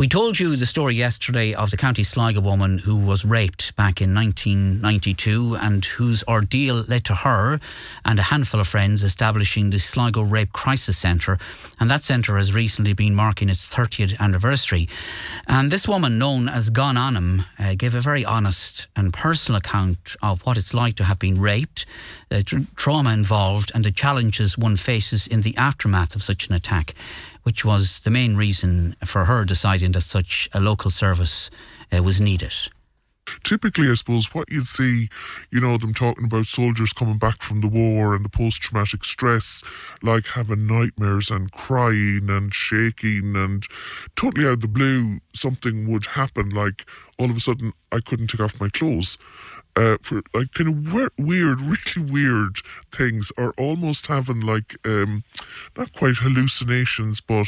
We told you the story yesterday of the County Sligo woman who was raped back in 1992 and whose ordeal led to her and a handful of friends establishing the Sligo Rape Crisis Centre. And that centre has recently been marking its 30th anniversary. And this woman, known as Anam, uh, gave a very honest and personal account of what it's like to have been raped, the tra- trauma involved, and the challenges one faces in the aftermath of such an attack which was the main reason for her deciding that such a local service uh, was needed. Typically, I suppose, what you'd see, you know, them talking about soldiers coming back from the war and the post traumatic stress, like having nightmares and crying and shaking, and totally out of the blue, something would happen. Like all of a sudden, I couldn't take off my clothes uh, for like kind of weird, really weird things, or almost having like um, not quite hallucinations, but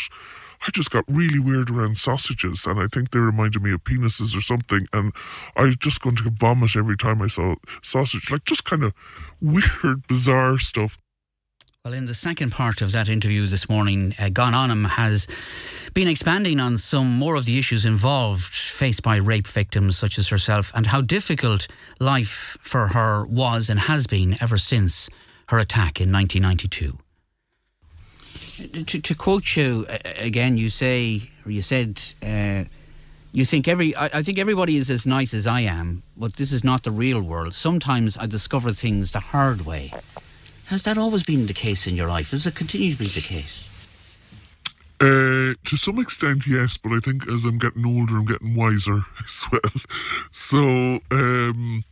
I just got really weird around sausages, and I think they reminded me of penises or something, and I was just going to vomit every time I saw sausage, like just kind of weird, bizarre stuff. Well, in the second part of that interview this morning, uh, Gan Anam has been expanding on some more of the issues involved faced by rape victims such as herself and how difficult life for her was and has been ever since her attack in 1992. To, to quote you again, you say, or you said, uh, you think every, I, I think everybody is as nice as I am, but this is not the real world. Sometimes I discover things the hard way. Has that always been the case in your life? Does it continue to be the case? Uh, to some extent, yes, but I think as I'm getting older, I'm getting wiser as well. So um,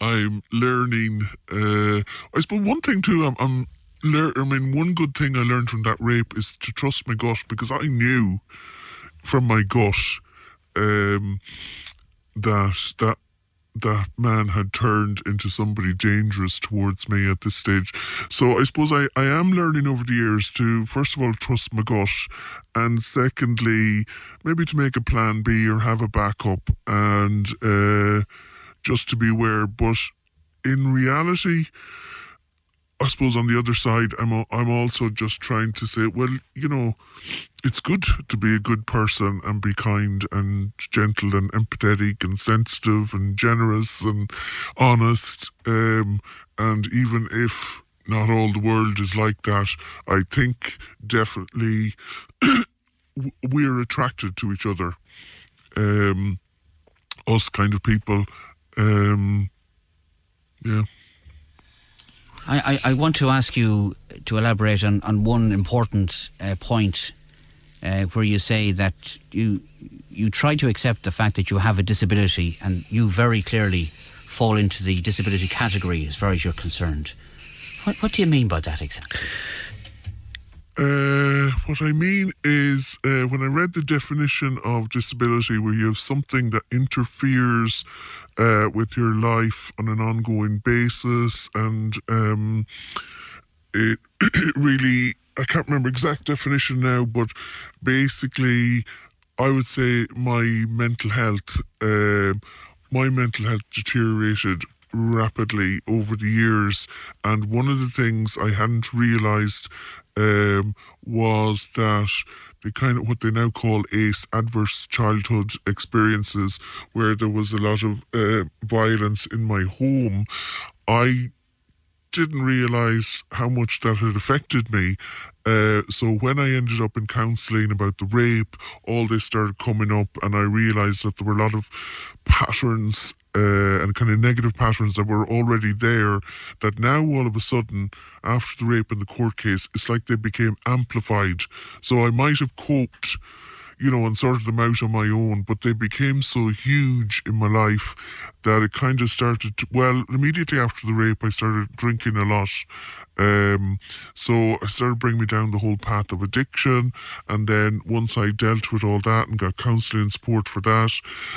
I'm learning. Uh, I suppose one thing too, I'm, I'm lear- I mean, one good thing I learned from that rape is to trust my gut because I knew from my gut um, that that that man had turned into somebody dangerous towards me at this stage. So I suppose I, I am learning over the years to, first of all, trust my gut, and secondly, maybe to make a plan B or have a backup and uh, just to be aware. But in reality, I suppose on the other side, I'm I'm also just trying to say, well, you know, it's good to be a good person and be kind and gentle and empathetic and sensitive and generous and honest. Um, and even if not all the world is like that, I think definitely we're attracted to each other. Um, us kind of people. Um, yeah. I, I, want to ask you to elaborate on, on one important uh, point uh, where you say that you you try to accept the fact that you have a disability and you very clearly fall into the disability category as far as you're concerned. What, what do you mean by that exactly? Uh, what I mean is, uh, when I read the definition of disability, where you have something that interferes uh, with your life on an ongoing basis, and um, it, it really, I can't remember exact definition now, but basically, I would say my mental health, uh, my mental health deteriorated rapidly over the years, and one of the things I hadn't realised um, was that the kind of what they now call ACE, adverse childhood experiences, where there was a lot of uh, violence in my home. I didn't realize how much that had affected me. Uh, so when I ended up in counselling about the rape, all this started coming up, and I realised that there were a lot of patterns uh, and kind of negative patterns that were already there. That now all of a sudden, after the rape and the court case, it's like they became amplified. So I might have coped you know, and sorted them out on my own, but they became so huge in my life that it kind of started to, well, immediately after the rape, I started drinking a lot. Um, so I started bringing me down the whole path of addiction. And then once I dealt with all that and got counselling and support for that,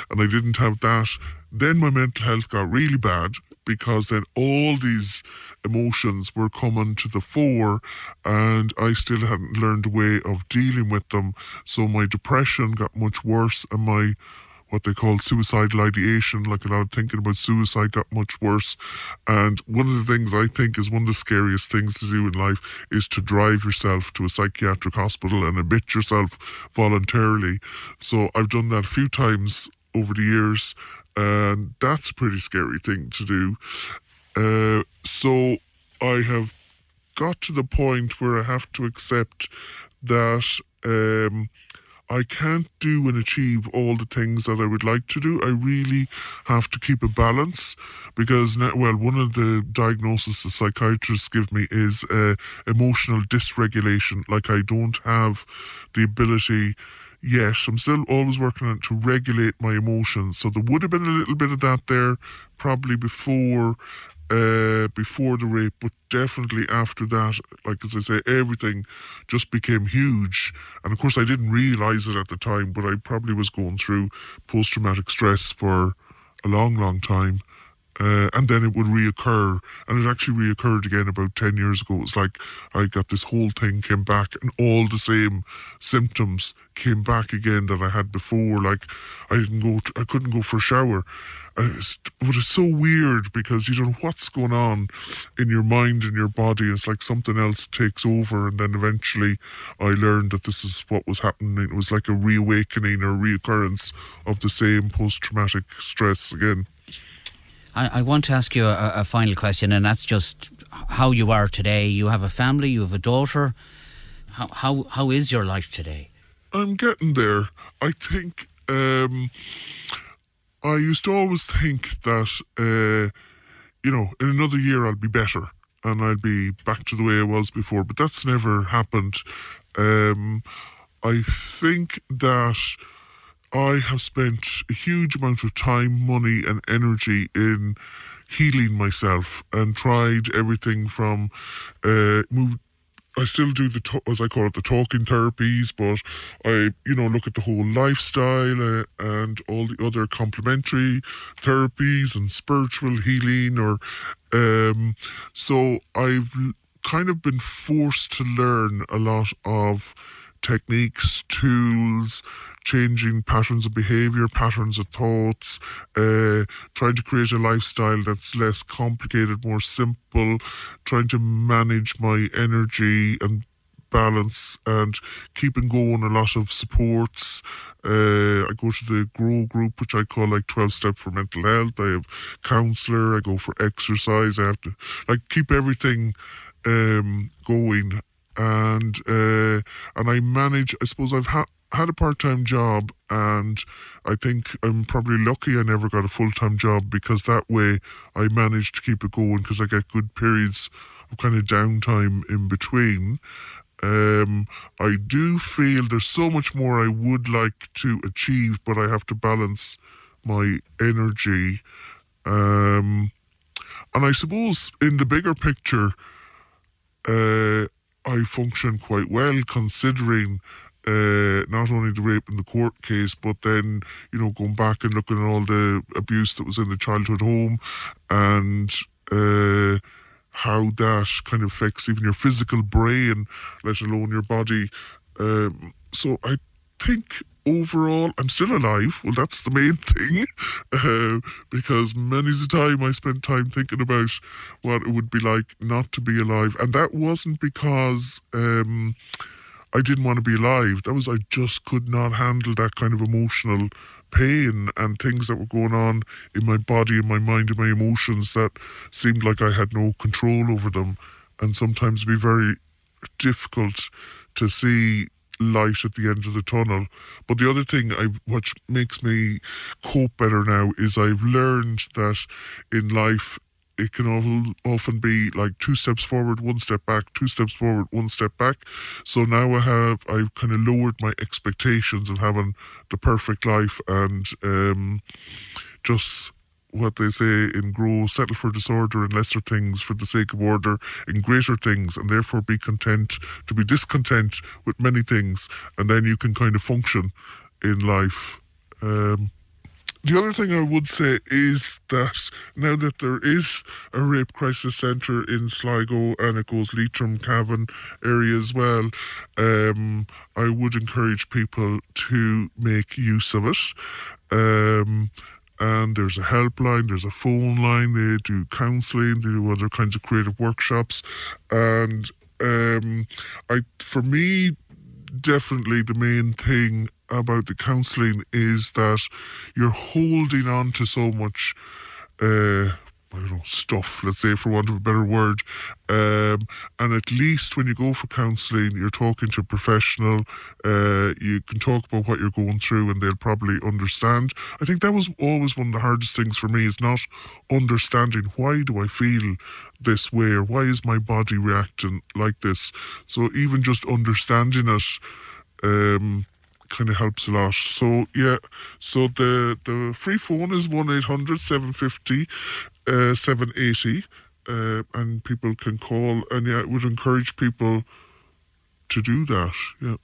and I didn't have that, then my mental health got really bad because then all these emotions were coming to the fore and I still hadn't learned a way of dealing with them. So my depression got much worse and my what they call suicidal ideation, like a lot of thinking about suicide got much worse. And one of the things I think is one of the scariest things to do in life is to drive yourself to a psychiatric hospital and admit yourself voluntarily. So I've done that a few times over the years, and that's a pretty scary thing to do. Uh, so I have got to the point where I have to accept that um, I can't do and achieve all the things that I would like to do. I really have to keep a balance because, well, one of the diagnoses the psychiatrists give me is uh, emotional dysregulation. Like I don't have the ability yet. I'm still always working on to regulate my emotions. So there would have been a little bit of that there probably before uh, before the rape, but definitely after that, like as I say, everything just became huge. And of course, I didn't realize it at the time, but I probably was going through post traumatic stress for a long, long time. Uh, and then it would reoccur, and it actually reoccurred again about 10 years ago. It was like I got this whole thing came back, and all the same symptoms came back again that I had before. Like I didn't go, to, I couldn't go for a shower. It's, but it's so weird because you don't know what's going on in your mind and your body. It's like something else takes over, and then eventually I learned that this is what was happening. It was like a reawakening or reoccurrence of the same post traumatic stress again. I, I, want to ask you a, a final question, and that's just how you are today. You have a family, you have a daughter. How, how, how is your life today? I'm getting there. I think. Um, I used to always think that, uh, you know, in another year I'll be better and I'll be back to the way I was before, but that's never happened. Um, I think that I have spent a huge amount of time, money, and energy in healing myself and tried everything from uh, move, I still do the as I call it the talking therapies, but I you know look at the whole lifestyle uh, and all the other complementary therapies and spiritual healing. Or um, so I've kind of been forced to learn a lot of techniques, tools, changing patterns of behavior, patterns of thoughts, uh, trying to create a lifestyle that's less complicated, more simple, trying to manage my energy and balance and keeping going a lot of supports. Uh, I go to the Grow group, which I call like 12 step for mental health. I have counselor. I go for exercise. I have to like keep everything um, going and uh, and I manage. I suppose I've had had a part time job, and I think I'm probably lucky I never got a full time job because that way I managed to keep it going because I get good periods of kind of downtime in between. Um, I do feel there's so much more I would like to achieve, but I have to balance my energy. Um, and I suppose in the bigger picture, uh, I function quite well considering uh, not only the rape in the court case, but then, you know, going back and looking at all the abuse that was in the childhood home and uh, how that kind of affects even your physical brain, let alone your body. Um, so I think overall, I'm still alive. Well, that's the main thing, uh, because many's the time I spent time thinking about what it would be like not to be alive, and that wasn't because. Um, I didn't want to be alive. That was I just could not handle that kind of emotional pain and things that were going on in my body, in my mind, in my emotions that seemed like I had no control over them, and sometimes be very difficult to see light at the end of the tunnel. But the other thing I, which makes me cope better now is I've learned that in life it can often be like two steps forward, one step back, two steps forward, one step back. So now I have I've kind of lowered my expectations of having the perfect life and um, just what they say in grow, settle for disorder in lesser things for the sake of order in greater things, and therefore be content to be discontent with many things, and then you can kind of function in life. Um, the other thing I would say is that now that there is a rape crisis centre in Sligo and it goes Leitrim, Cavan area as well, um, I would encourage people to make use of it. Um, and there's a helpline, there's a phone line, they do counselling, they do other kinds of creative workshops. And um, I, for me, definitely the main thing about the counselling is that you're holding on to so much. Uh, I don't know, stuff, let's say, for want of a better word. Um, and at least when you go for counselling, you're talking to a professional. Uh, you can talk about what you're going through and they'll probably understand. I think that was always one of the hardest things for me is not understanding why do I feel this way or why is my body reacting like this. So even just understanding it, um, kind of helps a lot. So yeah, so the the free phone is one 750 uh, 780 uh, and people can call and yeah, I would encourage people to do that. Yeah.